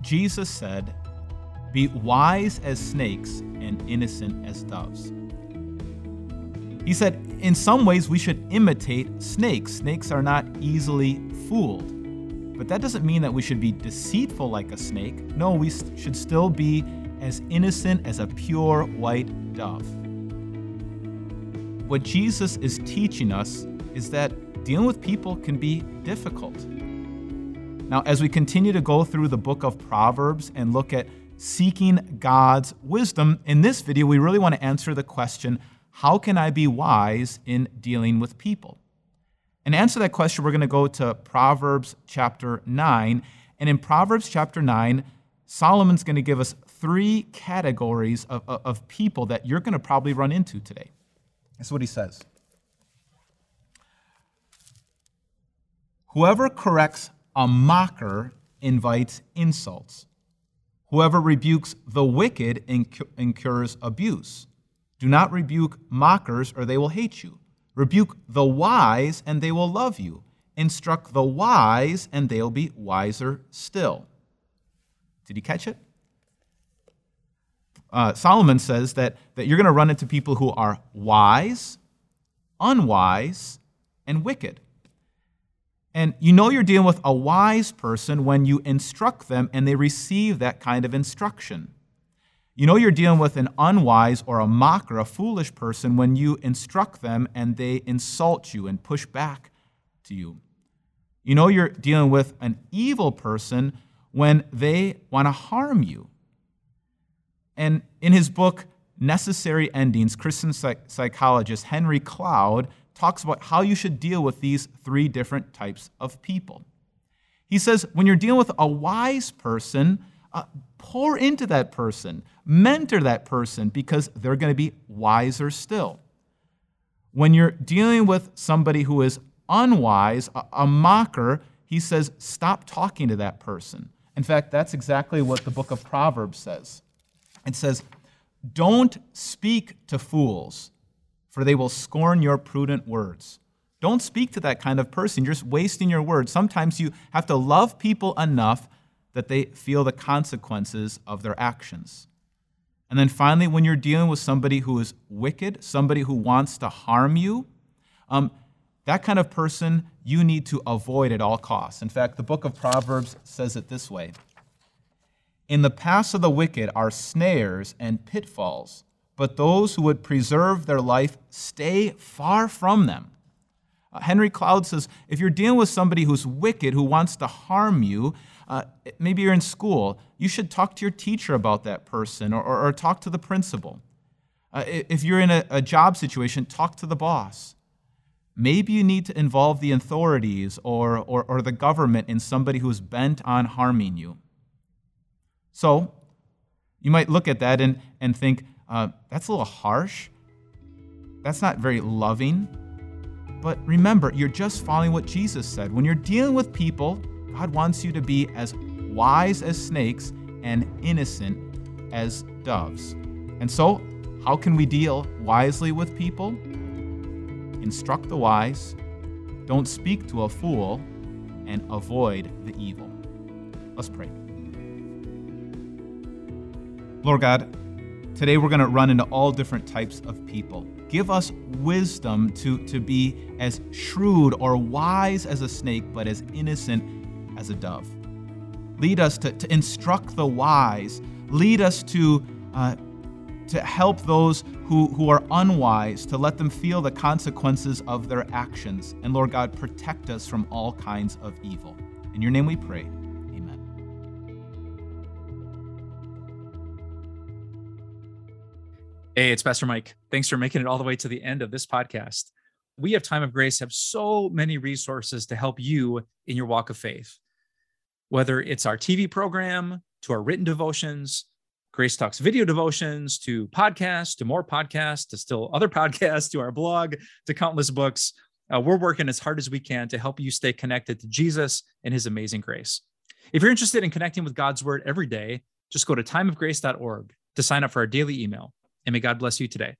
Jesus said, Be wise as snakes and innocent as doves. He said, in some ways, we should imitate snakes. Snakes are not easily fooled. But that doesn't mean that we should be deceitful like a snake. No, we should still be as innocent as a pure white dove. What Jesus is teaching us is that dealing with people can be difficult. Now, as we continue to go through the book of Proverbs and look at seeking God's wisdom, in this video, we really want to answer the question how can I be wise in dealing with people? And to answer that question, we're going to go to Proverbs chapter 9. And in Proverbs chapter 9, Solomon's going to give us three categories of, of people that you're going to probably run into today. That's what he says. Whoever corrects a mocker invites insults. Whoever rebukes the wicked incurs abuse. Do not rebuke mockers, or they will hate you. Rebuke the wise, and they will love you. Instruct the wise, and they'll be wiser still. Did you catch it? Uh, Solomon says that, that you're going to run into people who are wise, unwise, and wicked. And you know you're dealing with a wise person when you instruct them and they receive that kind of instruction. You know you're dealing with an unwise or a mocker, a foolish person, when you instruct them and they insult you and push back to you. You know you're dealing with an evil person when they want to harm you. And in his book, Necessary Endings, Christian psychologist Henry Cloud talks about how you should deal with these three different types of people. He says, when you're dealing with a wise person, uh, pour into that person, mentor that person because they're going to be wiser still. When you're dealing with somebody who is unwise, a, a mocker, he says, stop talking to that person. In fact, that's exactly what the book of Proverbs says. It says, Don't speak to fools, for they will scorn your prudent words. Don't speak to that kind of person. You're just wasting your words. Sometimes you have to love people enough that they feel the consequences of their actions. And then finally, when you're dealing with somebody who is wicked, somebody who wants to harm you, um, that kind of person you need to avoid at all costs. In fact, the book of Proverbs says it this way In the paths of the wicked are snares and pitfalls, but those who would preserve their life stay far from them. Uh, Henry Cloud says if you're dealing with somebody who's wicked, who wants to harm you, uh, maybe you're in school, you should talk to your teacher about that person or, or, or talk to the principal. Uh, if you're in a, a job situation, talk to the boss. Maybe you need to involve the authorities or, or, or the government in somebody who's bent on harming you. So, you might look at that and, and think, uh, that's a little harsh. That's not very loving. But remember, you're just following what Jesus said. When you're dealing with people, God wants you to be as wise as snakes and innocent as doves. And so, how can we deal wisely with people? Instruct the wise, don't speak to a fool, and avoid the evil. Let's pray. Lord God, today we're going to run into all different types of people. Give us wisdom to, to be as shrewd or wise as a snake, but as innocent as a dove. Lead us to, to instruct the wise. Lead us to, uh, to help those who, who are unwise, to let them feel the consequences of their actions. And Lord God, protect us from all kinds of evil. In your name we pray. Hey, it's Pastor Mike. Thanks for making it all the way to the end of this podcast. We have Time of Grace have so many resources to help you in your walk of faith whether it's our TV program, to our written devotions, Grace Talks video devotions, to podcasts, to more podcasts, to still other podcasts, to our blog, to countless books. Uh, we're working as hard as we can to help you stay connected to Jesus and his amazing grace. If you're interested in connecting with God's word every day, just go to timeofgrace.org to sign up for our daily email. And may God bless you today.